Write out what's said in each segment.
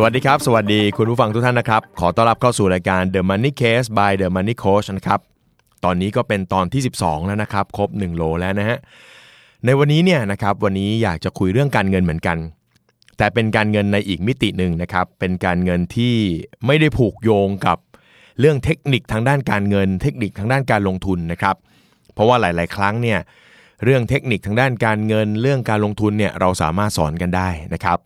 สวัสดีครับ สวัสดีคุณผู้ฟังทุกท่านนะครับ ขอต้อนรับเข้าสู่รายการ The Money Case by The Money Coach นะครับตอนนี้ก็เป็นตอนที่ 12 แล้วนะครับ ครบ 1 โลแล้วนะฮะในวันนี้เนี่ยนะครับวันนี้อยากจะคุยเรื่องการเงินเหมือนกัน แต่เป็นการเงินในอีกมิติหนึ่งนะครับ เป็นการเงินที่ไม่ได้ผูกโยงกับเรื่องเทคนิคทางด้านการเงิน เทคนิคทางด้านการลงทุนนะครับ เพราะว่าหลาย ๆ ครั้งเนี่ยเรื่องเทคนิคทางด้านการเงิน เรื่องการลงทุนเนี่ยเราสามารถสอนกันได้นะครับ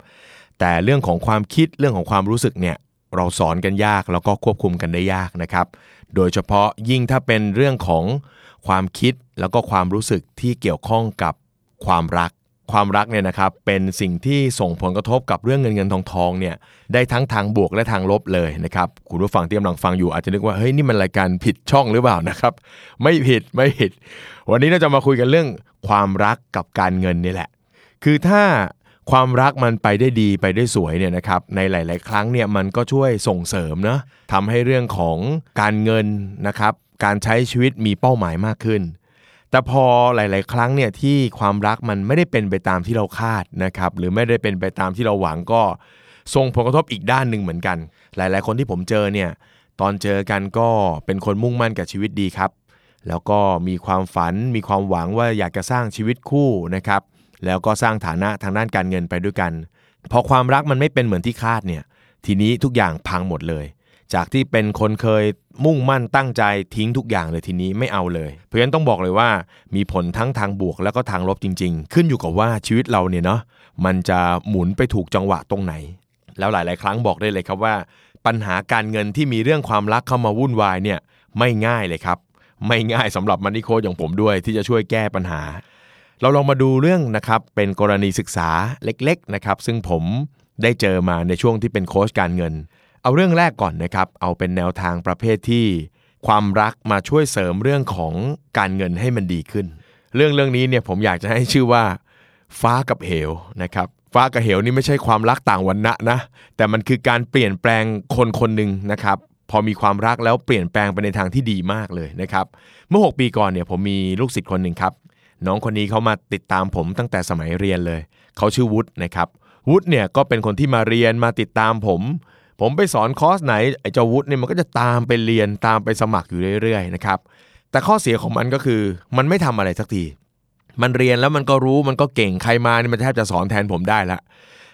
แต่เรื่องของความคิดเรื่องของความรู้สึกเนี่ยเราสอนกันยากแล้วก็ควบคุมกันได้ยากนะครับ โดยเฉพาะยิ่งถ้าเป็นเรื่องของความคิดแล้วก็ความรู้สึกที่เกี่ยวข้องกับความรัก ความรักเนี่ยนะครับเป็นสิ่งที่ส่งผลกระทบกับเรื่องเงินเงินทองทองเนี่ยได้ทั้งทางบวกและทางลบเลยนะครับคุณผู้ฟังที่กำลังฟังอยู่อาจจะนึกว่าเฮ้ยนี่มันรายการผิดช่องหรือเปล่านะครับ ไม่ผิดไม่ผิด วันนี้เราจะมาคุยกันเรื่องความรักกับการเงินนี่แหละ คือถ้า ความรักมันไปได้ดีไปได้สวยเนี่ยนะครับในหลาย ๆ ครั้งเนี่ยมันก็ช่วยส่งเสริมนะทำให้เรื่องของการเงินนะครับการใช้ชีวิตมีเป้าหมายมากขึ้น แต่พอหลาย ๆ ครั้งเนี่ยที่ความรักมันไม่ได้เป็นไปตามที่เราคาดนะครับหรือไม่ได้เป็นไปตามที่เราหวังก็ส่งผลกระทบอีกด้านหนึ่งเหมือนกัน หลาย ๆ คนที่ผมเจอเนี่ยตอนเจอกันก็เป็นคนมุ่งมั่นกับชีวิตดีครับ แล้วก็มีความฝันมีความหวังว่าอยากจะสร้างชีวิตคู่นะครับ แล้วก็สร้างฐานะทางด้านการเงินไปด้วยกัน พอความรักมันไม่เป็นเหมือนที่คาดเนี่ย ทีนี้ทุกอย่างพังหมดเลย จากที่เป็นคนเคยมุ่งมั่นตั้งใจทิ้งทุกอย่างเลยทีนี้ไม่เอาเลย เพราะฉะนั้นต้องบอกเลยว่ามีผลทั้งทางบวกแล้วก็ทางลบจริง ๆ ขึ้นอยู่กับว่าชีวิตเราเนี่ยเนาะมันจะหมุนไปถูกจังหวะตรงไหน แล้วหลาย ๆ ครั้งบอกได้เลยครับว่า ปัญหาการเงินที่มีเรื่องความรักเข้ามาวุ่นวายเนี่ยไม่ง่ายเลยครับ ไม่ง่ายสำหรับมันนี่โค้ชอย่างผมด้วยที่จะช่วยแก้ปัญหา เราลองมาดูเรื่องนะครับเป็นกรณีศึกษาเล็กๆนะครับซึ่งผมได้เจอมาในช่วงที่เป็นโค้ชการเงิน เอาเรื่องแรกก่อนนะครับ เอาเป็นแนวทางประเภทที่ ความรักมาช่วยเสริมเรื่องของการเงินให้มันดีขึ้น เรื่องเรื่องนี้เนี่ยผมอยากจะให้ชื่อว่า ฟ้ากับเหวนะครับฟ้ากับเหวนี่ไม่ใช่ความรักต่างวันนะนะ แต่มันคือการเปลี่ยนแปลงคนคนหนึ่งนะครับพอมีความรักแล้วเปลี่ยนแปลงไปในทางที่ดีมากเลยนะครับ เมื่อ 6 ปีก่อนเนี่ยผมมีลูกศิษย์คนหนึ่งครับ น้องคนนี้เขามาติดตามผมตั้งแต่สมัยเรียนเลย เขาชื่อวุฒินะครับวุฒิเนี่ยก็เป็นคนที่มาเรียนมาติดตามผม ผมไปสอนคอร์สไหนไอ้เจ้าวุฒิเนี่ยมันก็จะตามไปเรียนตามไปสมัครอยู่เรื่อยๆนะครับแต่ข้อเสียของมันก็คือมันไม่ทำอะไรสักทีมันเรียนแล้วมันก็รู้มันก็เก่งใครมาเนี่ยมันแทบจะสอนแทนผมได้ละ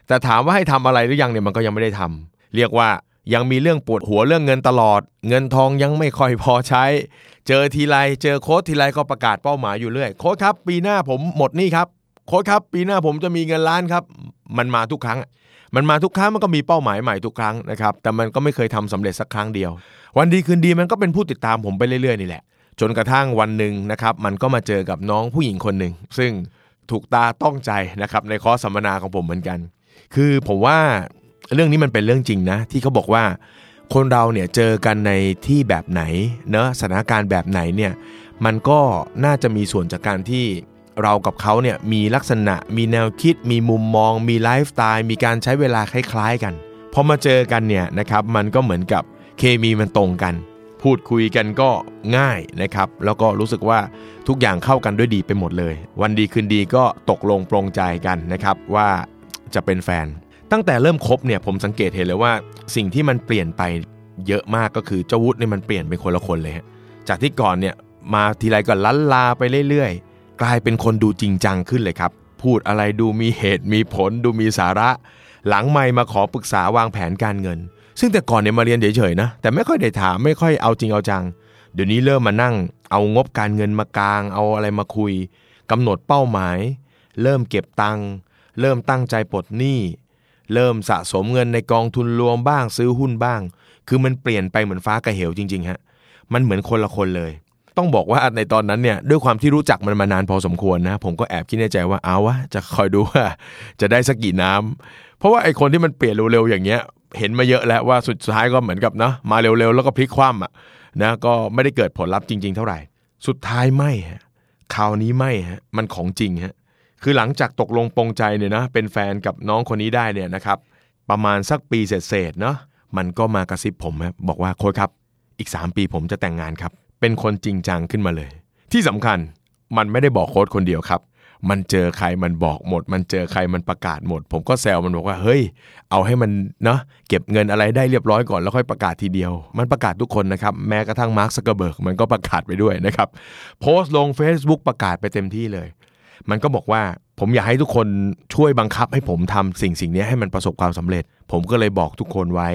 แต่ถามว่าให้ทำอะไรหรือยังเนี่ยมันก็ยังไม่ได้ทำเรียกว่ายังมีเรื่องปวดหัวเรื่องเงินตลอด เงินทองยังไม่ค่อยพอใช้ เจอทีไรเจอโค้ดทีไรก็ประกาศเป้าหมายอยู่เรื่อยโค้ดครับ ปีหน้าผมหมดนี่ครับโค้ดครับ ปีหน้าผมจะมีเงินล้านครับ มันมาทุกครั้ง มันมาทุกครั้งมันก็มีเป้าหมายใหม่ทุกครั้งนะครับแต่มันก็ไม่เคยทำสำเร็จสักครั้งเดียว วันดีคืนดีมันก็เป็นผู้ติดตามผมไปเรื่อยๆนี่แหละ จนกระทั่งวันหนึ่งนะครับมันก็มาเจอกับน้องผู้หญิงคนหนึ่งซึ่งถูกตาต้องใจนะครับในคอสัมมนาของผมเหมือนกัน คือผมว่าเรื่องนี้มันเป็นเรื่องจริงนะ ที่เขาบอกว่า คนเราเนี่ยเจอกันในที่แบบไหนเนอะสถานการณ์แบบไหนเนี่ยมันก็น่าจะมีส่วนจากการที่เรากับเขาเนี่ยมีลักษณะมีแนวคิด มีมุมมอง มีไลฟ์สไตล์มีการใช้เวลาคล้าย ๆกันพอมาเจอกันเนี่ยนะครับมันก็เหมือนกับเคมีมันตรงกัน พูดคุยกันก็ง่ายนะครับแล้วก็รู้สึกว่าทุกอย่างเข้ากันด้วยดีไปหมดเลย วันดีคืนดีก็ตกลงปรงใจกันนะครับว่าจะเป็นแฟน ตั้งแต่เริ่มคบเนี่ยผมสังเกตเห็นเลยว่าสิ่งที่มันเปลี่ยนไปเยอะมากก็คือเจ้าวุฒิเนี่ยมันเปลี่ยนเป็นคนละคนเลยฮะจากที่ก่อนเนี่ยมาทีไรก็ลันลาไปเรื่อยๆ กลายเป็นคนดูจริงจังขึ้นเลยครับ พูดอะไรดูมีเหตุมีผลดูมีสาระ หลังไม่มาขอปรึกษาวางแผนการเงิน ซึ่งแต่ก่อนเนี่ยมาเรียนเฉยๆนะแต่ไม่ค่อยได้ถามไม่ค่อยเอาจริงเอาจัง เดี๋ยวนี้เริ่มมานั่ง เอางบการเงินมากลาง เอาอะไรมาคุยกำหนดเป้าหมาย เริ่มเก็บตังค์เริ่มตั้งใจปลดหนี้ เริ่มสะสมเงินในกองทุนรวมบ้างซื้อหุ้นบ้าง คือมันเปลี่ยนไปเหมือนฟ้ากับเหวจริงๆฮะมันเหมือนคนละคนเลย ต้องบอกว่าในตอนนั้นเนี่ยด้วยความที่รู้จักมันมานานพอสมควรนะ ผมก็แอบคิดในใจว่าเอาวะจะคอยดูว่าจะได้สักกี่น้ำเพราะว่าไอคนที่มันเปลี่ยนเร็วๆอย่างเงี้ย เห็นมาเยอะแล้วว่าสุดท้ายก็เหมือนกับเนาะมาเร็วๆแล้วก็พลิกคว่ำอะนะก็ไม่ได้เกิดผลลัพธ์จริง ๆ เท่าไหร่ สุดท้ายไม่ฮะคราวนี้ไม่ฮะมันของจริงฮะ คือหลังจากตกลงปรงใจเนี่ยนะเป็นแฟนกับน้องคนนี้ได้เนี่ยนะครับประมาณสักปีเศษๆเนาะมันก็มากระซิบผมครับบอกว่าโค้ชครับ อีก 3 ปีผมจะแต่งงานครับ เป็นคนจริงจังขึ้นมาเลย ที่สำคัญมันไม่ได้บอกโค้ชคนเดียวครับ มันเจอใครมันบอกหมด มันเจอใครมันประกาศหมด ผมก็แซวมันบอกว่าเฮ้ย เอาให้มันเนาะเก็บเงินอะไรได้เรียบร้อยก่อนแล้วค่อยประกาศทีเดียว มันประกาศทุกคนนะครับแม้กระทั่งมาร์คซักเกอร์เบิร์กมันก็ประกาศไปด้วยนะครับโพสต์ลง Facebook ประกาศไปเต็มที่เลย มันก็บอกว่าผมอยากให้ทุกคนช่วยบังคับให้ผมทำสิ่งสิ่งนี้ให้มันประสบความสำเร็จ ผมก็เลยบอกทุกคนไว้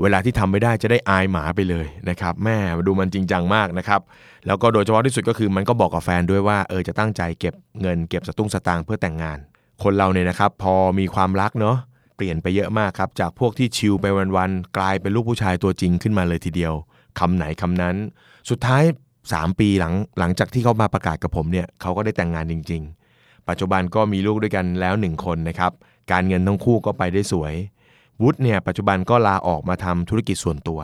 เวลาที่ทำไม่ได้จะได้อายหมาไปเลยนะครับแม่ดูมันจริงจังมากนะครับแล้วก็โดยเฉพาะที่สุดก็คือมันก็บอกกับแฟนด้วยว่าเออจะตั้งใจเก็บเงินเก็บสตุ้งสตางค์เพื่อแต่งงาน คนเราเนี่ยนะครับพอมีความรักเนาะเปลี่ยนไปเยอะมากครับจากพวกที่ชิลไปวันๆกลายเป็นลูกผู้ชายตัวจริงขึ้นมาเลยทีเดียวคำไหนคำนั้น สุดท้าย 3 ปีหลังหลังจากที่เขามาประกาศกับผมเนี่ยเขาก็ได้แต่งงานจริง ๆ ปัจจุบันก็มีลูกด้วยกันแล้วหนึ่งคนนะครับ การเงินทั้งคู่ก็ไปได้สวย วุฒิเนี่ยปัจจุบันก็ลาออกมาทำธุรกิจส่วนตัว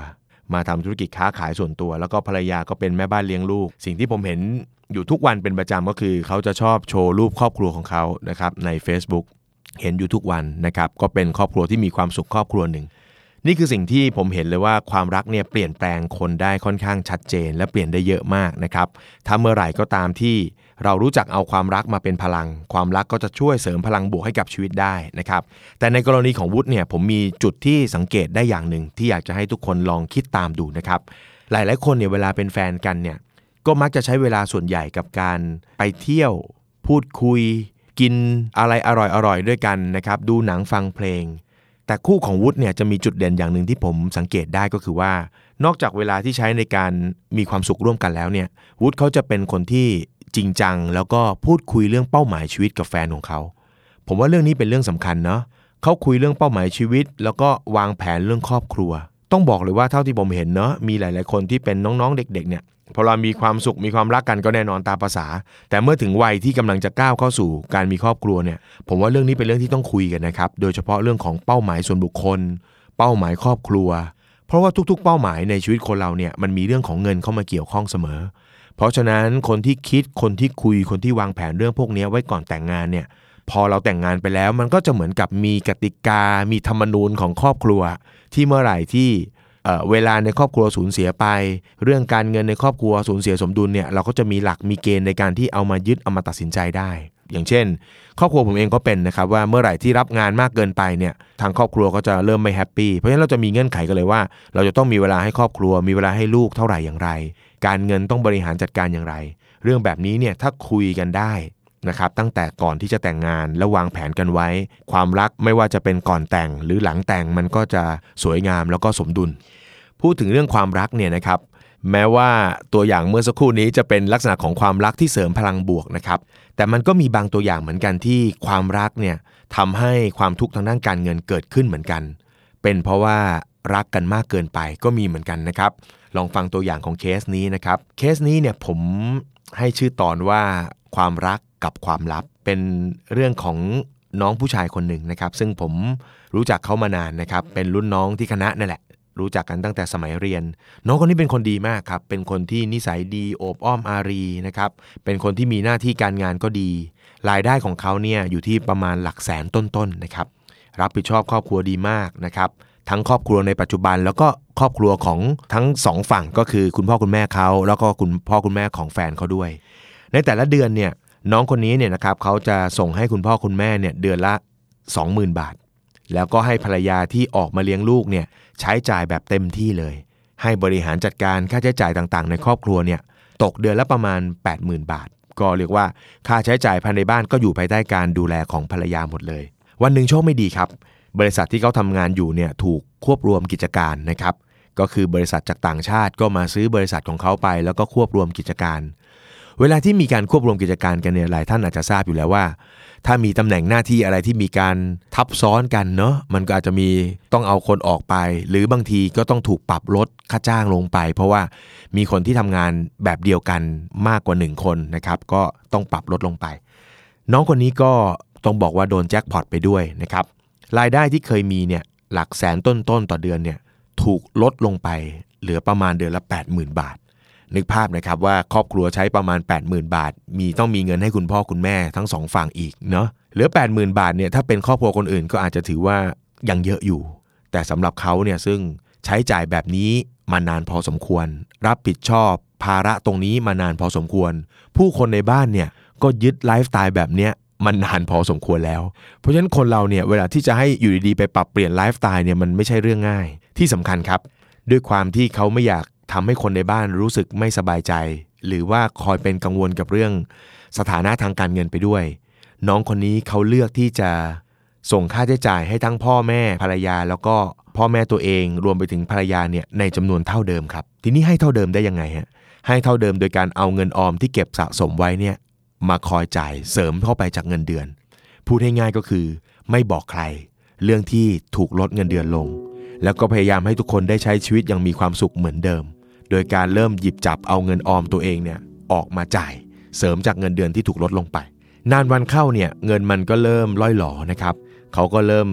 มาทำธุรกิจค้าขายส่วนตัว แล้วก็ภรรยาก็เป็นแม่บ้านเลี้ยงลูก สิ่งที่ผมเห็นอยู่ทุกวันเป็นประจำก็คือ เขาจะชอบโชว์รูปครอบครัวของเขานะครับใน Facebook เห็นอยู่ทุกวันนะครับก็เป็นครอบครัวที่มีความสุขครอบครัวหนึ่ง นี่คือสิ่งที่ผมเห็นเลยว่าความรักเนี่ยเปลี่ยนแปลงคนได้ค่อนข้างชัดเจน และเปลี่ยนได้เยอะมากนะครับถ้าเมื่อไหร่ก็ตามที่ เรารู้จักเอาความรักมาเป็นพลัง ความรักก็จะช่วยเสริมพลังบวกให้กับชีวิตได้นะครับ แต่ในกรณีของวุฒิเนี่ยผมมีจุดที่สังเกตได้อย่างหนึ่งที่อยากจะให้ทุกคนลองคิดตามดูนะครับ หลายๆคนเนี่ยเวลาเป็นแฟนกันเนี่ยก็มักจะใช้เวลาส่วนใหญ่กับการไปเที่ยว พูดคุย กินอะไรอร่อยๆด้วยกันนะครับดูหนังฟังเพลง แต่คู่ของวุฒิเนี่ยจะมีจุดเด่นอย่างหนึ่งที่ผมสังเกตได้ก็คือว่า นอกจากเวลาที่ใช้ในการมีความสุขร่วมกันแล้วเนี่ยวุฒิเขาจะเป็นคนที่ จริงจัง แล้วก็พูดคุยเรื่องเป้าหมายชีวิตกับแฟนของเขา ผมว่าเรื่องนี้เป็นเรื่องสำคัญเนาะเขาคุยเรื่องเป้าหมายชีวิต แล้วก็วางแผนเรื่องครอบครัว ต้องบอกเลยว่าเท่าที่ผมเห็นเนาะมีหลาย ๆ คนที่เป็นน้องๆเด็ก ๆ เนี่ยพอเรามีความสุขมีความรักกันก็แน่นอนตามภาษา แต่เมื่อถึงวัยที่กำลังจะก้าวเข้าสู่การมีครอบครัวเนี่ย ผมว่าเรื่องนี้เป็นเรื่องที่ต้องคุยกันนะครับ โดยเฉพาะเรื่องของเป้าหมายส่วนบุคคล เป้าหมายครอบครัว เพราะว่าทุกๆ เป้าหมายในชีวิตคนเราเนี่ยมันมีเรื่องของเงินเข้ามาเกี่ยวข้องเสมอ เพราะฉะนั้นคนที่คิดคนที่คุยคนที่วางแผนเรื่องพวกนี้ไว้ก่อนแต่งงานเนี่ยพอเราแต่งงานไปแล้ว มันก็จะเหมือนกับมีกติกา มีธรรมนูญของครอบครัว ที่เมื่อไหร่ที่เวลาในครอบครัวสูญเสียไป เรื่องการเงินในครอบครัวสูญเสียสมดุลเนี่ยเราก็จะมีหลักมีเกณฑ์ในการที่เอามายึดเอามาตัดสินใจได้ อย่างเช่น ครอบครัวผมเองก็เป็นนะครับว่าเมื่อไหร่ที่รับงานมากเกินไปเนี่ยทางครอบครัวก็จะเริ่มไม่แฮปปี้เพราะฉะนั้นเราจะมีเงื่อนไขกันเลยว่า เราจะต้องมีเวลาให้ครอบครัว มีเวลาให้ลูกเท่าไหร่อย่างไร การเงินต้องบริหารจัดการอย่างไร เรื่องแบบนี้เนี่ยถ้าคุยกันได้นะครับตั้งแต่ก่อนที่จะแต่งงานและวางแผนกันไว้ ความรักไม่ว่าจะเป็นก่อนแต่งหรือหลังแต่งมันก็จะสวยงามแล้วก็สมดุล พูดถึงเรื่องความรักเนี่ยนะครับแม้ว่าตัวอย่างเมื่อสักครู่นี้จะเป็นลักษณะของความรักที่เสริมพลังบวกนะครับ แต่มันก็มีบางตัวอย่างเหมือนกันที่ความรักเนี่ยทำให้ความทุกข์ทางด้านการเงินเกิดขึ้นเหมือนกัน เป็นเพราะว่ารักกันมากเกินไปก็มีเหมือนกันนะครับ ลองฟังตัวอย่างของเคสนี้นะครับ เคสนี้เนี่ยผมให้ชื่อตอนว่าความรักกับความลับ เป็นเรื่องของน้องผู้ชายคนหนึ่งนะครับ ซึ่งผมรู้จักเขามานานนะครับ เป็นรุ่นน้องที่คณะนั่นแหละ รู้จักกันตั้งแต่สมัยเรียน น้องคนนี้เป็นคนดีมากครับ เป็นคนที่นิสัยดีโอบอ้อมอารีนะครับ เป็นคนที่มีหน้าที่การงานก็ดี รายได้ของเขาเนี่ยอยู่ที่ประมาณหลักแสนต้นๆนนะครับ รับผิดชอบครอบครัวดีมากนะครับ ทั้งครอบครัวในปัจจุบัน แล้วก็ครอบครัวของทั้งสองฝั่งก็คือคุณพ่อคุณแม่เขาแล้วก็คุณพ่อคุณแม่ของแฟนเขาด้วย ในแต่ละเดือนเนี่ยน้องคนนี้เนี่ยนะครับเขาจะส่งให้คุณพ่อคุณแม่เนี่ยเดือนละ 20,000 บาท แล้วก็ให้ภรรยาที่ออกมาเลี้ยงลูกเนี่ยใช้จ่ายแบบเต็มที่เลย ให้บริหารจัดการค่าใช้จ่ายต่างๆ ในครอบครัวเนี่ยตกเดือนละประมาณ 80,000 บาท ก็เรียกว่าค่าใช้จ่ายภายในบ้านก็อยู่ภายใต้การดูแลของภรรยาหมดเลย วันหนึ่งโชคไม่ดีครับ บริษัทที่เขาทำงานอยู่เนี่ยถูกควบรวมกิจการนะครับ ก็คือบริษัทจากต่างชาติก็มาซื้อบริษัทของเขาไป แล้วก็ควบรวมกิจการ เวลาที่มีการควบรวมกิจการกันเนี่ยหลายท่านอาจจะทราบอยู่แล้วว่า ถ้ามีตำแหน่งหน้าที่อะไรที่มีการทับซ้อนกันเนาะมันก็อาจจะมีต้องเอาคนออกไป หรือบางทีก็ต้องถูกปรับลดค่าจ้างลงไป เพราะว่ามีคนที่ทำงานแบบเดียวกันมากกว่า 1 คนนะครับก็ต้องปรับลดลงไป น้องคนนี้ก็ต้องบอกว่าโดนแจ็คพอตไปด้วยนะครับ รายได้ที่เคยมีเนี่ยหลักแสนต้นๆต่อเดือนเนี่ยถูกลดลงไปเหลือประมาณเดือนละ 80,000 บาท นึกภาพนะครับว่าครอบครัวใช้ประมาณ 80,000 บาท มีต้องมีเงินให้คุณพ่อคุณแม่ทั้งสองฝั่งอีกเนาะเหลือ 80,000 บาทเนี่ยถ้าเป็นครอบครัวคนอื่นก็อาจจะถือว่ายังเยอะอยู่ แต่สำหรับเขาเนี่ยซึ่งใช้จ่ายแบบนี้มานานพอสมควร รับผิดชอบภาระตรงนี้มานานพอสมควร ผู้คนในบ้านเนี่ยก็ยึดไลฟ์สไตล์แบบเนี้ย มันนานพอสมควรแล้ว เพราะฉะนั้นคนเราเนี่ยเวลาที่จะให้อยู่ดีๆไปปรับเปลี่ยนไลฟ์สไตล์เนี่ยมันไม่ใช่เรื่องง่าย ที่สำคัญครับ ด้วยความที่เขาไม่อยากทำให้คนในบ้านรู้สึกไม่สบายใจ หรือว่าคอยเป็นกังวลกับเรื่องสถานะทางการเงินไปด้วย น้องคนนี้เขาเลือกที่จะส่งค่าใช้จ่ายให้ทั้งพ่อแม่ภรรยา แล้วก็พ่อแม่ตัวเอง รวมไปถึงภรรยาเนี่ยในจำนวนเท่าเดิมครับ ทีนี้ให้เท่าเดิมได้ยังไงฮะให้เท่าเดิมโดยการเอาเงินออมที่เก็บสะสมไว้เนี่ย มาคอยจ่ายเสริมเข้าไปจากเงินเดือน พูดให้ง่ายก็คือ ไม่บอกใคร เรื่องที่ถูกลดเงินเดือนลง แล้วก็พยายามให้ทุกคนได้ใช้ชีวิตอย่างมีความสุขเหมือนเดิม โดยการเริ่มหยิบจับเอาเงินออมตัวเองเนี่ยออกมาจ่าย เสริมจากเงินเดือนที่ถูกลดลงไป นานวันเข้าเนี่ยเงินมันก็เริ่มล่อยหลอนะครับเขาก็เริ่ม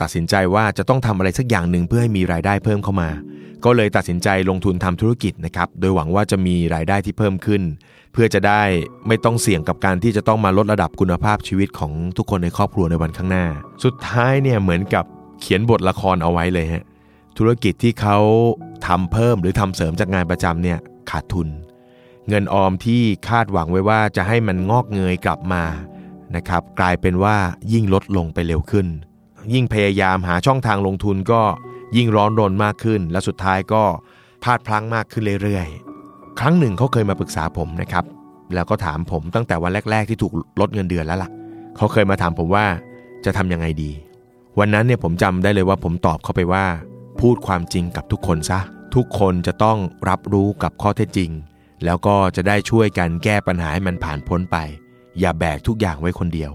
ตัดสินใจว่าจะต้องทำอะไรสักอย่างหนึ่งเพื่อให้มีรายได้เพิ่มเข้ามา ก็เลยตัดสินใจลงทุนทำธุรกิจนะครับ โดยหวังว่าจะมีรายได้ที่เพิ่มขึ้น เพื่อจะได้ไม่ต้องเสี่ยงกับการที่จะต้องมาลดระดับคุณภาพชีวิตของทุกคนในครอบครัวในวันข้างหน้า สุดท้ายเนี่ยเหมือนกับเขียนบทละครเอาไว้เลยฮะธุรกิจที่เขาทำเพิ่มหรือทำเสริมจากงานประจำเนี่ยขาดทุน เงินออมที่คาดหวังไว้ว่าจะให้มันงอกเงยกลับมานะครับกลายเป็นว่ายิ่งลดลงไปเร็วขึ้น ยิ่งพยายามหาช่องทางลงทุนก็ยิ่งร้อนรนมากขึ้น และสุดท้ายก็พลาดพลั้งมากขึ้นเรื่อยๆ ครั้งหนึ่งเขาเคยมาปรึกษาผมนะครับ แล้วก็ถามผมตั้งแต่วันแรก ๆ ที่ถูกลดเงินเดือนแล้วล่ะ เขาเคยมาถามผมว่าจะทำยังไงดี วันนั้นเนี่ยผมจำได้เลยว่าผมตอบเขาไปว่า พูดความจริงกับทุกคนซะ ทุกคนจะต้องรับรู้กับข้อเท็จจริง แล้วก็จะได้ช่วยกันแก้ปัญหาให้มันผ่านพ้นไป อย่าแบกทุกอย่างไว้คนเดียว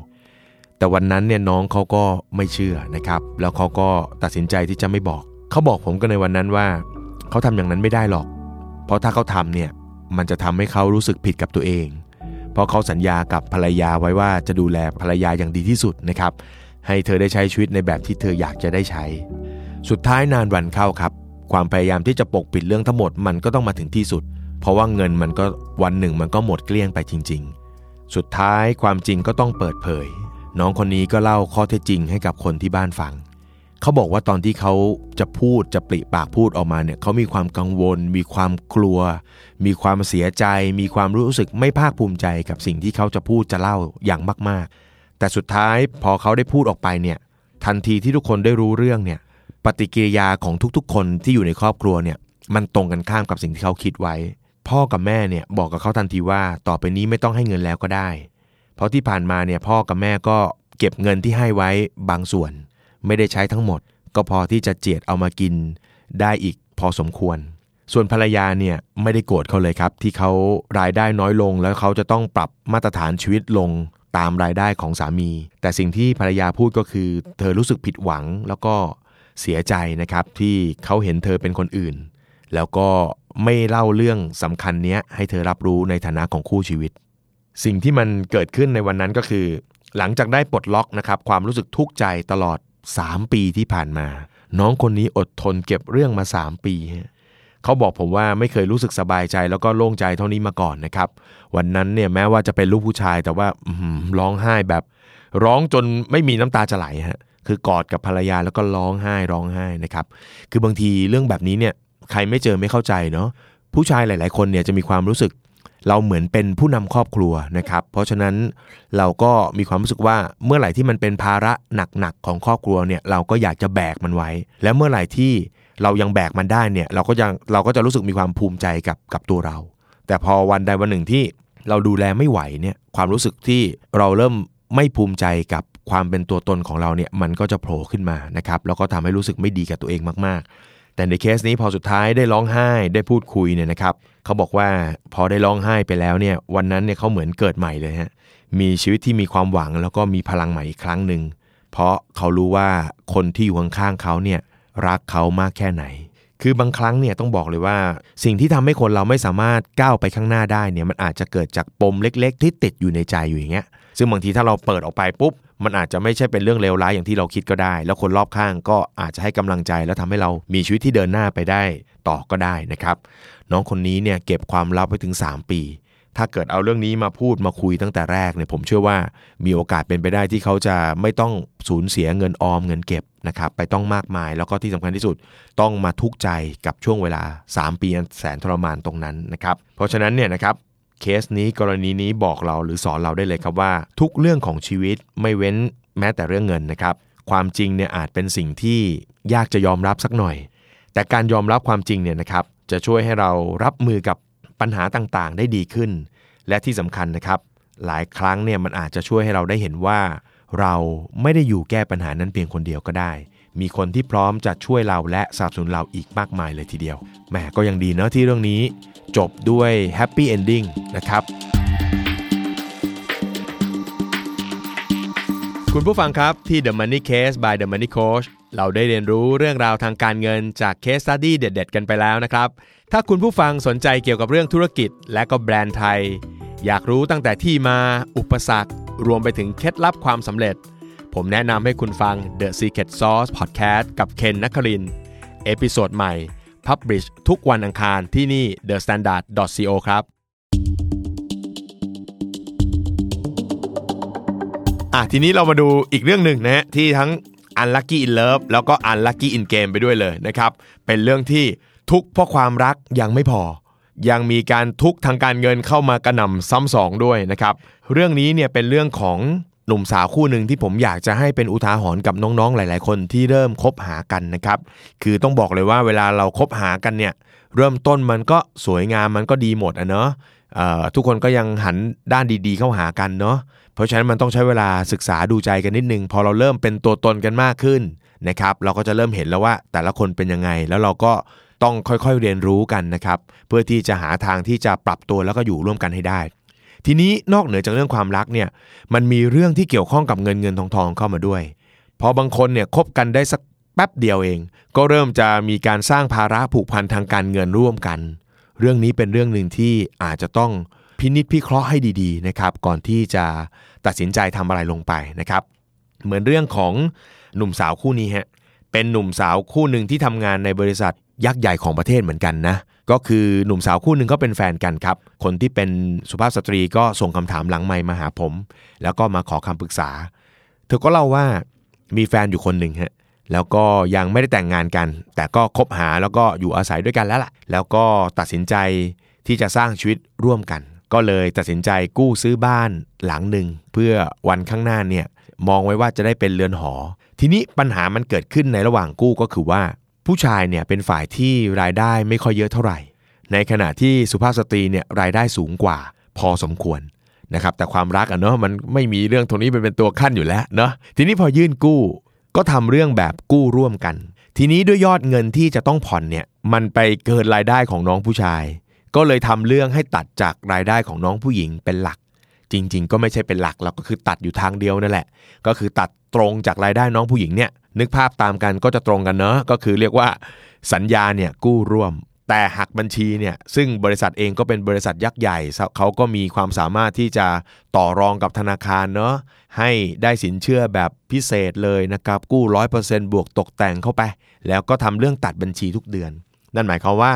แต่วันนั้นเนี่ยน้องเขาก็ไม่เชื่อนะครับ แล้วเขาก็ตัดสินใจที่จะไม่บอก เขาบอกผมกันในวันนั้นว่า เขาทำอย่างนั้นไม่ได้หรอก เพราะถ้าเขาทำเนี่ยมันจะทำให้เขารู้สึกผิดกับตัวเอง เพราะเขาสัญญากับภรรยาไว้ว่าจะดูแลภรรยาอย่างดีที่สุดนะครับ ให้เธอได้ใช้ชีวิตในแบบที่เธออยากจะได้ใช้ สุดท้ายนานวันเข้าครับ ความพยายามที่จะปกปิดเรื่องทั้งหมดมันก็ต้องมาถึงที่สุด เพราะว่าเงินมันก็วันหนึ่งมันก็หมดเกลี้ยงไปจริง ๆ สุดท้ายความจริงก็ต้องเปิดเผย น้องคนนี้ก็เล่าข้อเท็จจริงให้กับคนที่บ้านฟัง เขาบอกว่าตอนที่เขาจะพูดจะปริปากพูดออกมาเนี่ยเขามีความกังวล มีความกลัว มีความเสียใจ มีความรู้สึกไม่ภาคภูมิใจกับสิ่งที่เขาจะพูดจะเล่าอย่างมาก ๆ แต่สุดท้ายพอเขาได้พูดออกไปเนี่ยทันทีที่ทุกคนได้รู้เรื่องเนี่ยปฏิกิริยาของทุกๆ คนที่อยู่ในครอบครัวเนี่ยมันตรงกันข้ามกับสิ่งที่เขาคิดไว้ พ่อกับแม่เนี่ยบอกกับเขาทันทีว่าต่อไปนี้ไม่ต้องให้เงินแล้วก็ได้ เพราะที่ผ่านมาเนี่ยพ่อกับแม่ก็เก็บเงินที่ให้ไว้บางส่วน ไม่ได้ใช้ทั้งหมด ก็พอที่จะเจียดเอามากินได้อีกพอสมควร ส่วนภรรยาเนี่ยไม่ได้โกรธเขาเลยครับ ที่เขารายได้น้อยลง แล้วเขาจะต้องปรับมาตรฐานชีวิตลงตามรายได้ของสามี แต่สิ่งที่ภรรยาพูดก็คือ เธอรู้สึกผิดหวังแล้วก็เสียใจนะครับที่เขาเห็นเธอเป็นคนอื่น แล้วก็ไม่เล่าเรื่องสำคัญเนี้ยให้เธอรับรู้ในฐานะของคู่ชีวิต สิ่งที่มันเกิดขึ้นในวันนั้นก็คือ หลังจากได้ปลดล็อกนะครับความรู้สึกทุกข์ใจตลอด 3 ปีที่ผ่านมา น้องคนนี้อดทนเก็บเรื่องมา 3 ปีเขาบอกผมว่าไม่เคยรู้สึกสบายใจแล้วก็โล่งใจเท่านี้มาก่อนนะครับ วันนั้นเนี่ยแม้ว่าจะเป็นลูกผู้ชายแต่ว่าร้องไห้แบบ ร้องจนไม่มีน้ำตาจะไหลฮะคือกอดกับภรรยาแล้วก็ร้องไห้ร้องไห้นะครับคือบางทีเรื่องแบบนี้เนี่ยใครไม่เจอไม่เข้าใจเนาะผู้ชายหลาย ๆ คนเนี่ยจะมีความรู้สึก เราเหมือนเป็นผู้นำครอบครัวนะครับ เพราะฉะนั้นเราก็มีความรู้สึกว่าเมื่อไหร่ที่มันเป็นภาระหนักๆของครอบครัวเนี่ยเราก็อยากจะแบกมันไว้ และเมื่อไหร่ที่เรายังแบกมันได้เนี่ยเราก็ยังเราก็จะรู้สึกมีความภูมิใจกับกับตัวเรา แต่พอวันใดวันหนึ่งที่เราดูแลไม่ไหวเนี่ยความรู้สึกที่เราเริ่มไม่ภูมิใจกับความเป็นตัวตนของเราเนี่ยมันก็จะโผล่ขึ้นมานะครับแล้วก็ทำให้รู้สึกไม่ดีกับตัวเองมากๆ แต่ในเคสนี้พอสุดท้ายได้ร้องไห้ได้พูดคุยเนี่ยนะครับ เขาบอกว่าพอได้ร้องไห้ไปแล้วเนี่ยวันนั้นเนี่ยเขาเหมือนเกิดใหม่เลยฮะมีชีวิตที่มีความหวังแล้วก็มีพลังใหม่อีกครั้งหนึ่งเพราะเขารู้ว่าคนที่อยู่ข้างๆเขาเนี่ยรักเขามากแค่ไหน คือบางครั้งเนี่ยต้องบอกเลยว่า สิ่งที่ทำให้คนเราไม่สามารถก้าวไปข้างหน้าได้เนี่ยมันอาจจะเกิดจากปมเล็ก ๆ ที่ติดอยู่ในใจอยู่อย่างเงี้ยซึ่งบางทีถ้าเราเปิดออกไปปุ๊บ มันอาจจะไม่ใช่เป็นเรื่องเลวร้ายอย่างที่เราคิดก็ได้ แล้วคนรอบข้างก็อาจจะให้กำลังใจ แล้วทำให้เรามีชีวิตที่เดินหน้าไปได้ต่อก็ได้นะครับ น้องคนนี้เนี่ยเก็บความลับไว้ถึง 3 ปี ถ้าเกิดเอาเรื่องนี้มาพูดมาคุยตั้งแต่แรกเนี่ยผมเชื่อว่ามีโอกาสเป็นไปได้ที่เขาจะไม่ต้องสูญเสียเงินออมเงินเก็บนะครับไปต้องมากมายแล้วก็ที่สำคัญที่สุดต้องมาทุกข์ใจกับช่วงเวลา 3 ปีอันแสนทรมานตรงนั้นนะครับเพราะฉะนั้นเนี่ยนะครับ เคสนี้กรณีนี้บอกเราหรือสอนเราได้เลยครับว่า ทุกเรื่องของชีวิตไม่เว้นแม้แต่เรื่องเงินนะครับ ความจริงเนี่ยอาจเป็นสิ่งที่ยากจะยอมรับสักหน่อย แต่การยอมรับความจริงเนี่ยนะครับ จะช่วยให้เรารับมือกับปัญหาต่างๆ ได้ดีขึ้น และที่สำคัญนะครับ หลายครั้งเนี่ยมันอาจจะช่วยให้เราได้เห็นว่า เราไม่ได้อยู่แก้ปัญหานั้นเพียงคนเดียวก็ได้ มีคนที่พร้อมจะช่วยเราและสนับสนุนเราอีกมากมายเลยทีเดียวแหมก็ยังดีเนาะที่เรื่องนี้ จบด้วยแฮปปี้เอนดิ้งนะครับคุณผู้ฟังครับที่ The Money Case by The Money Coach เราได้เรียนรู้เรื่องราวทางการเงินจาก Case Study เด็ด ๆ กันไปแล้วนะครับ ถ้าคุณผู้ฟังสนใจเกี่ยวกับเรื่องธุรกิจ และก็แบรนด์ไทย อยากรู้ตั้งแต่ที่มาอุปสรรค รวมไปถึงเคล็ดลับความสำเร็จ ผมแนะนำให้คุณฟัง The Secret Sauce Podcast กับเคน นครินทร์ episode ใหม่ Publish ทุกวันอังคารที่นี่ The Standard co ครับ อะทีนี้เรามาดูอีกเรื่องหนึ่งนะฮะที่ทั้ง Unlucky in Love แล้วก็ Unlucky in Game ไปด้วยเลยนะครับ เป็นเรื่องที่ทุกเพราะความรักยังไม่พอ ยังมีการทุกทางการเงินเข้ามากระหน่ำซ้ำสองด้วยนะครับ เรื่องนี้เนี่ยเป็นเรื่องของ หนุ่มสาวคู่หนึ่งที่ผมอยากจะให้เป็นอุทาหรณ์กับน้องๆ หลาย ๆ คนที่เริ่มคบหากันนะครับ คือต้องบอกเลยว่าเวลาเราคบหากันเนี่ย เริ่มต้นมันก็สวยงามมันก็ดีหมดอะเนาะทุกคนก็ยังหันด้านดีๆ เข้าหากันเนาะ เพราะฉะนั้นมันต้องใช้เวลาศึกษาดูใจกันนิดนึง พอเราเริ่มเป็นตัวตนกันมากขึ้นนะครับ เราก็จะเริ่มเห็นแล้วว่าแต่ละคนเป็นยังไง แล้วเราก็ต้องค่อยๆเรียนรู้กันนะครับ เพื่อที่จะหาทางที่จะปรับตัวแล้วก็อยู่ร่วมกันให้ได้ ทีนี้นอกเหนือจากเรื่องความรักเนี่ยมันมีเรื่องที่เกี่ยวข้องกับเงินเงินทองทองเข้ามาด้วย พอบางคนเนี่ยคบกันได้สักแป๊บเดียวเอง ก็เริ่มจะมีการสร้างภาระผูกพันทางการเงินร่วมกัน เรื่องนี้เป็นเรื่องหนึ่งที่อาจจะต้องพินิจพิเคราะห์ให้ดีๆนะครับก่อนที่จะตัดสินใจทำอะไรลงไปนะครับ เหมือนเรื่องของหนุ่มสาวคู่นี้ฮะเป็นหนุ่มสาวคู่หนึ่งที่ทำงานในบริษัทยักษ์ใหญ่ของประเทศเหมือนกันนะ ก็คือหนุ่มสาวคู่หนึ่งก็เป็นแฟนกันครับ คนที่เป็นสุภาพสตรีก็ส่งคำถามหลังไมมาหาผม แล้วก็มาขอคำปรึกษา เธอก็เล่าว่ามีแฟนอยู่คนหนึ่งฮะแล้วก็ยังไม่ได้แต่งงานกัน แต่ก็คบหาแล้วก็อยู่อาศัยด้วยกันแล้วล่ะ แล้วก็ตัดสินใจที่จะสร้างชีวิตร่วมกัน ก็เลยตัดสินใจกู้ซื้อบ้านหลังหนึ่งเพื่อวันข้างหน้าเนี่ยมองไว้ว่าจะได้เป็นเรือนหอ ทีนี้ปัญหามันเกิดขึ้นในระหว่างกู้ก็คือว่า ผู้ชายเนี่ยเป็นฝ่ายที่รายได้ไม่ค่อยเยอะเท่าไหร่ ในขณะที่สุภาพสตรีเนี่ยรายได้สูงกว่าพอสมควรนะครับแต่ความรักอะเนาะมันไม่มีเรื่องตรงนี้เป็นตัวขั้นอยู่แล้วเนาะทีนี้พอยื่นกู้ก็ทำเรื่องแบบกู้ร่วมกัน ทีนี้ด้วยยอดเงินที่จะต้องผ่อนเนี่ยมันไปเกินรายได้ของน้องผู้ชาย ก็เลยทำเรื่องให้ตัดจากรายได้ของน้องผู้หญิงเป็นหลัก จริง ๆ ก็ไม่ใช่เป็นหลักแล้วก็คือตัดอยู่ทางเดียวนั่นแหละ ก็คือตัดตรงจากรายได้น้องผู้หญิงเนี่ย นึกภาพตามกันก็จะตรงกันเนาะก็คือเรียกว่าสัญญาเนี่ยกู้ร่วม แต่หักบัญชีเนี่ยซึ่งบริษัทเองก็เป็นบริษัทยักษ์ใหญ่เขาก็มีความสามารถที่จะต่อรองกับธนาคารเนาะให้ได้สินเชื่อแบบพิเศษเลยนะครับกู้ร้อยเปอร์เซนต์บวกตกแต่งเข้าไป แล้วก็ทำเรื่องตัดบัญชีทุกเดือน นั่นหมายความว่า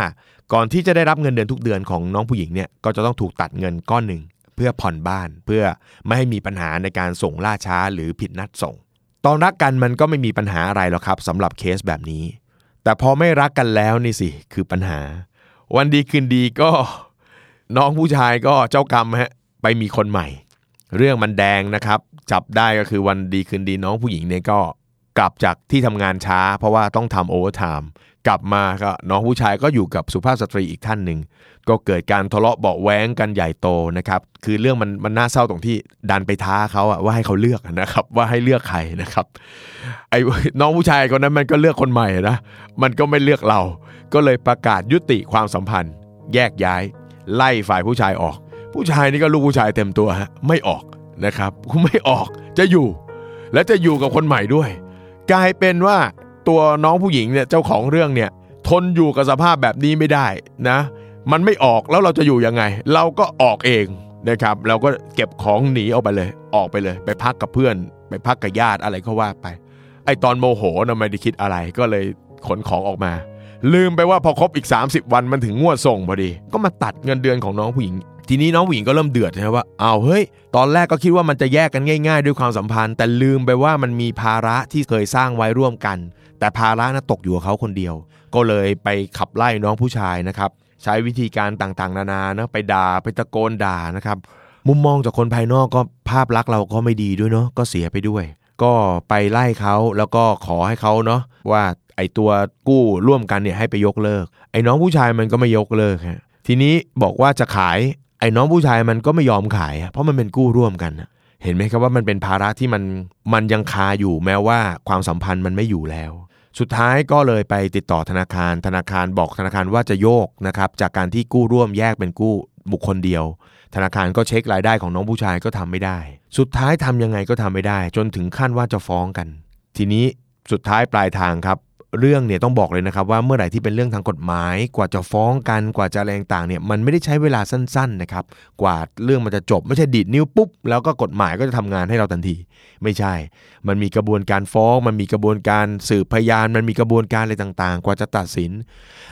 ก่อนที่จะได้รับเงินเดือนทุกเดือนของน้องผู้หญิงเนี่ยก็จะต้องถูกตัดเงินก้อนหนึ่งเพื่อผ่อนบ้านเพื่อไม่ให้มีปัญหาในการส่งล่าช้าหรือผิดนัดส่ง ตอนรักกันมันก็ไม่มีปัญหาอะไรหรอกครับสำหรับเคสแบบนี้ แต่พอไม่รักกันแล้วนี่สิคือปัญหา วันดีคืนดีก็ น้องผู้ชายก็เจ้ากรรมฮะไปมีคนใหม่ เรื่องมันแดงนะครับ จับได้ก็คือวันดีคืนดีน้องผู้หญิงเนี่ยก็กลับจากที่ทำงานช้า เพราะว่าต้องทำ overtime กลับมาก็น้องผู้ชายก็อยู่กับสุภาพสตรีอีกท่านหนึ่ง ก็เกิดการทะเลาะเบาะแว้งกันใหญ่โตนะครับคือเรื่องมันมันน่าเศร้าตรงที่ดันไปท้าเขาอะว่าให้เขาเลือกนะครับว่าให้เลือกใครนะครับไอ้น้องผู้ชายคนนั้นมันก็เลือกคนใหม่นะมันก็ไม่เลือกเรา ก็เลยประกาศยุติความสัมพันธ์ แยกย้าย ไล่ฝ่ายผู้ชายออก ผู้ชายนี่ก็ลูกผู้ชายเต็มตัวฮะไม่ออกนะครับไม่ออกจะอยู่ และจะอยู่กับคนใหม่ด้วย กลายเป็นว่าตัวน้องผู้หญิงเนี่ยเจ้าของเรื่องเนี่ยทนอยู่กับสภาพแบบนี้ไม่ได้นะ มันไม่ออกแล้วเราจะอยู่ยังไง เราก็ออกเองนะครับ เราก็เก็บของหนีออกไปเลย ออกไปเลย ไปพักกับเพื่อน ไปพักกับญาติอะไรก็ว่าไป ไอตอนโมโหนะไม่ได้คิดอะไรก็เลยขนของออกมา ลืมไปว่าพอครบอีก 30 วันมันถึงงวดส่งพอดี ก็มาตัดเงินเดือนของน้องผู้หญิง ทีนี้น้องผู้หญิงก็เริ่มเดือดนะว่าเอ้าเฮ้ย ตอนแรกก็คิดว่ามันจะแยกกันง่าย ๆ ด้วยความสัมพันธ์ แต่ลืมไปว่ามันมีภาระที่เคยสร้างไว้ร่วมกัน แต่ภาระนั้นตกอยู่กับเขาคนเดียว ก็เลยไปขับไล่น้องผู้ชายนะครับ ใช้วิธีการต่างๆ นานานะไปด่าไปตะโกนด่านะครับ มุมมองจากคนภายนอกก็ภาพลักษณ์เราก็ไม่ดีด้วยเนาะก็เสียไปด้วย ก็ไปไล่เขาแล้วก็ขอให้เขาเนาะว่าไอตัวกู้ร่วมกันเนี่ยให้ไปยกเลิก ไอ้น้องผู้ชายมันก็ไม่ยกเลิกฮะทีนี้บอกว่าจะขายไอ้น้องผู้ชายมันก็ไม่ยอมขาย เพราะมันเป็นกู้ร่วมกันเห็นไหมครับว่ามันเป็นภาระที่มันมันยังคาอยู่แม้ว่าความสัมพันธ์มันไม่อยู่แล้ว สุดท้ายก็เลยไปติดต่อธนาคาร ธนาคารบอกธนาคารว่าจะโยกนะครับจากการที่กู้ร่วมแยกเป็นกู้บุคคลเดียว ธนาคารก็เช็ครายได้ของน้องผู้ชายก็ทำไม่ได้ สุดท้ายทำยังไงก็ทำไม่ได้ จนถึงขั้นว่าจะฟ้องกัน ทีนี้สุดท้ายปลายทางครับ เรื่องเนี่ยต้องบอกเลยนะครับว่าเมื่อไหร่ที่เป็นเรื่องทางกฎหมาย กว่าจะฟ้องกันกว่าจะอะไรต่างเนี่ยมันไม่ได้ใช้เวลาสั้นๆนะครับกว่าเรื่องมันจะจบไม่ใช่ดีดนิ้วปุ๊บแล้วก็กฎหมายก็จะทำงานให้เราทันที ไม่ใช่ มันมีกระบวนการฟ้อง มันมีกระบวนการสืบพยาน มันมีกระบวนการอะไรต่างๆ กว่าจะตัดสิน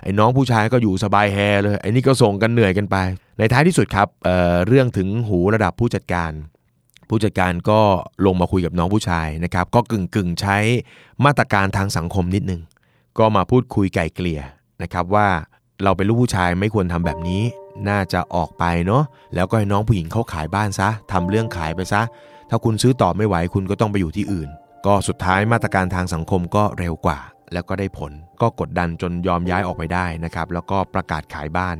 ไอ้น้องผู้ชายก็อยู่สบายแฮเลยไอ้นี่ก็ส่งกันเหนื่อยกันไป ในท้ายที่สุดครับเเรื่องถึงหูระดับผู้จัดการ ผู้จัดการก็ลงมาคุยกับน้องผู้ชายนะครับ ก็กึ่งกึ่งใช้มาตรการทางสังคมนิดนึง ก็มาพูดคุยไก่เกลี่ยนะครับว่าเราเป็นลูกผู้ชายไม่ควรทำแบบนี้ น่าจะออกไปเนาะแล้วก็ให้น้องผู้หญิงเขาขายบ้านซะทำเรื่องขายไปซะ ถ้าคุณซื้อต่อไม่ไหวคุณก็ต้องไปอยู่ที่อื่น ก็สุดท้ายมาตรการทางสังคมก็เร็วกว่า แล้วก็ได้ผล ก็กดดันจนยอมย้ายออกไปได้นะครับ แล้วก็ประกาศขายบ้าน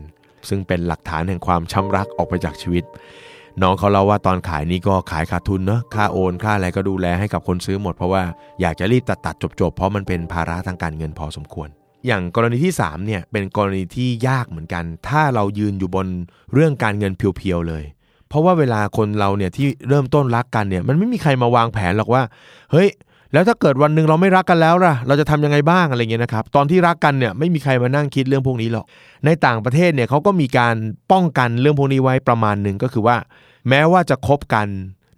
ซึ่งเป็นหลักฐานแห่งความช้ำรักออกไปจากชีวิต น้องเขาเล่าว่าตอนขายนี้ก็ขายขาดทุนเนาะค่าโอนค่าอะไรก็ดูแลให้กับคนซื้อหมดเพราะว่าอยากจะรีบตัดตัดจบจบเพราะมันเป็นภาระทางการเงินพอสมควร อย่างกรณีที่3เนี่ยเป็นกรณีที่ยากเหมือนกัน ถ้าเรายืนอยู่บนเรื่องการเงินเพียวๆเลย เพราะว่าเวลาคนเราเนี่ยที่เริ่มต้นรักกันเนี่ยมันไม่มีใครมาวางแผนหรอกว่า เฮ้ยแล้วถ้าเกิดวันหนึ่งเราไม่รักกันแล้วล่ะ เราจะทำยังไงบ้างอะไรเงี้ยนะครับ ตอนที่รักกันเนี่ยไม่มีใครมานั่งคิดเรื่องพวกนี้หรอก ในต่างประเทศเนี่ยเขาก็มีการป้องกันเรื่องพวกนี้ไว้ประมาณหนึ่งก็คือว่า แม้ว่าจะคบกัน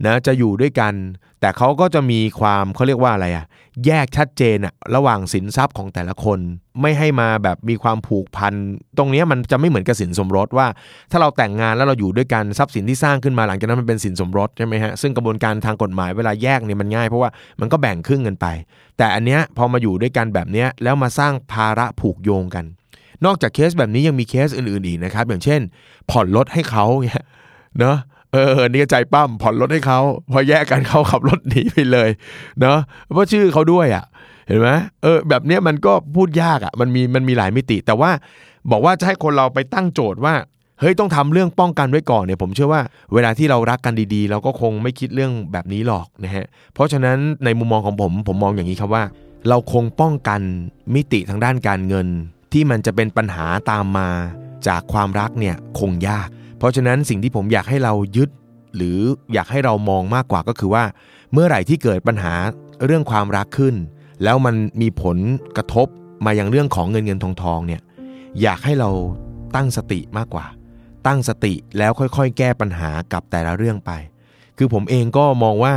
นะจะอยู่ด้วยกัน แต่เขาก็จะมีความเขาเรียกว่าอะไรอะแยกชัดเจนอะระหว่างสินทรัพย์ของแต่ละคน ไม่ให้มาแบบมีความผูกพันตรงนี้มันจะไม่เหมือนกับสินสมรสว่า ถ้าเราแต่งงานแล้วเราอยู่ด้วยกันทรัพย์สินที่สร้างขึ้นมาหลังจากนั้นมันเป็นสินสมรสใช่ไหมฮะซึ่งกระบวนการทางกฎหมายเวลาแยกเนี่ยมันง่ายเพราะว่ามันก็แบ่งครึ่งกันไป แต่อันเนี้ยพอมาอยู่ด้วยกันแบบเนี้ยแล้วมาสร้างภาระผูกโยงกัน นอกจากเคสแบบนี้ยังมีเคสอื่นๆอีกนะครับอย่างเช่น ผ่อนรถให้เขาเนี่ยเนาะ เออนี่ใจปั้มผ่อนรถให้เขาพอแยกกันเขาขับรถหนีไปเลยเนาะเพราะชื่อเขาด้วยอะ่ะ เห็นไหมเออ แบบเนี้ยมันก็พูดยากอะ่ะ มันมีมันมีหลายมิติ แต่ว่าบอกว่าจะให้คนเราไปตั้งโจทย์ว่าเฮ้ยต้องทำเรื่องป้องกันไว้ก่อนเนี่ยผมเชื่อว่าเวลาที่เรารักกันดีๆ เราก็คงไม่คิดเรื่องแบบนี้หรอกนะฮะเพราะฉะนั้นในมุมมองของผมผมมองอย่างนี้ครับว่า เราคงป้องกันมิติทางด้านการเงิน ที่มันจะเป็นปัญหาตามมาจากความรักเนี่ยคงยาก เพราะฉะนั้นสิ่งที่ผมอยากให้เรายึด หรืออยากให้เรามองมากกว่าก็คือว่า เมื่อไหร่ที่เกิดปัญหาเรื่องความรักขึ้น แล้วมันมีผลกระทบมาอย่างเรื่องของเงินเงินทองทองเนี่ยอยากให้เราตั้งสติมากกว่า ตั้งสติแล้วค่อยๆ แก้ปัญหากับแต่ละเรื่องไป คือผมเองก็มองว่า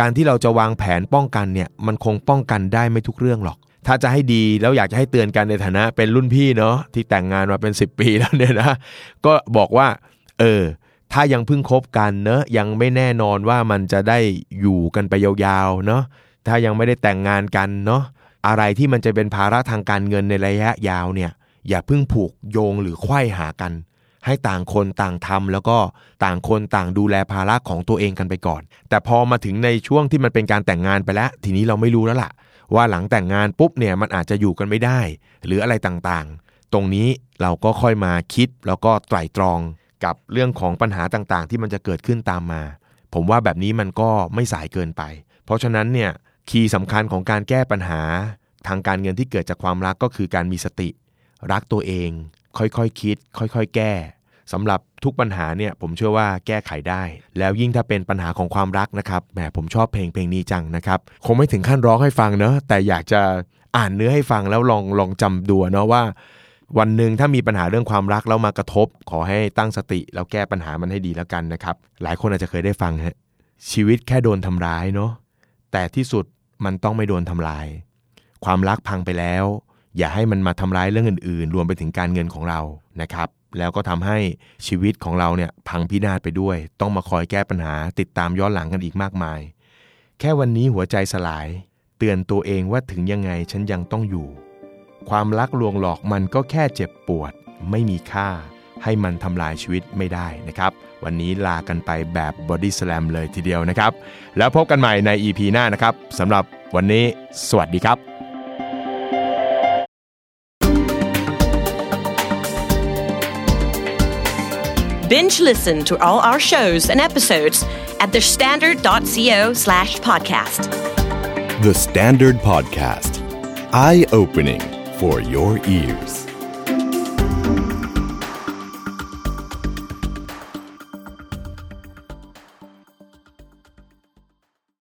การที่เราจะวางแผนป้องกันเนี่ยมันคงป้องกันได้ไม่ทุกเรื่องหรอก ถ้าจะให้ดีแล้วอยากจะให้เตือนกันในฐานะเป็นรุ่นพี่เนาะที่แต่งงานมาเป็น 10 ปีแล้วเนี่ยนะก็บอกว่า เออ ถ้ายังเพิ่งคบกันเนอะยังไม่แน่นอนว่ามันจะได้อยู่กันไปยาวๆเนาะถ้ายังไม่ได้แต่งงานกันเนาะอะไรที่มันจะเป็นภาระทางการเงินในระยะยาวเนี่ย อย่าเพิ่งผูกโยงหรือไขว้หากัน ให้ต่างคนต่างทำแล้วก็ต่างคนต่างดูแลภาระของตัวเองกันไปก่อน แต่พอมาถึงในช่วงที่มันเป็นการแต่งงานไปแล้ว ทีนี้เราไม่รู้แล้วล่ะ ว่าหลังแต่งงานปุ๊บเนี่ยมันอาจจะอยู่กันไม่ได้ หรืออะไรต่างๆ ตรงนี้เราก็ค่อยมาคิดแล้วก็ไตร่ตรอง กับเรื่องของปัญหาต่างๆ ที่มันจะเกิดขึ้นตามมา ผมว่าแบบนี้มันก็ไม่สายเกินไป เพราะฉะนั้นเนี่ยคีย์สำคัญของการแก้ปัญหา ทางการเงินที่เกิดจากความรักก็คือการมีสติ รักตัวเอง ค่อยๆคคิด ค่อยๆ แก้สำหรับทุกปัญหาเนี่ยผมเชื่อว่าแก้ไขได้ แล้วยิ่งถ้าเป็นปัญหาของความรักนะครับแหมผมชอบเพลงเพลงนี้จังนะครับ คงไม่ถึงขั้นร้องให้ฟังเนอะแต่อยากจะอ่านเนื้อให้ฟังแล้วลองลองจำดูเนาะว่า วันหนึ่งถ้ามีปัญหาเรื่องความรักแล้วมากระทบ ขอให้ตั้งสติแล้วแก้ปัญหามันให้ดีแล้วกันนะครับ หลายคนอาจจะเคยได้ฟังฮะชีวิตแค่โดนทำร้ายเนาะแต่ที่สุดมันต้องไม่โดนทำลาย ความรักพังไปแล้ว อย่าให้มันมาทำร้ายเรื่องอื่น ๆ รวมไปถึงการเงินของเรานะครับแล้วก็ทำให้ชีวิตของเราเนี่ยพังพินาศไปด้วย ต้องมาคอยแก้ปัญหาติดตามย้อนหลังกันอีกมากมาย แค่วันนี้หัวใจสลาย เตือนตัวเองว่าถึงยังไงฉันยังต้องอยู่ ความรักลวงหลอกมันก็แค่เจ็บปวด ไม่มีค่า ให้มันทำลายชีวิตไม่ได้นะครับ วันนี้ลากันไปแบบบอดี้สแลมเลยทีเดียวนะครับ แล้วพบกันใหม่ใน EP หน้านะครับสำหรับวันนี้ สวัสดีครับ Binge listen to all our shows and episodes at thestandard.co slash podcast. The Standard Podcast. Eye opening for your ears.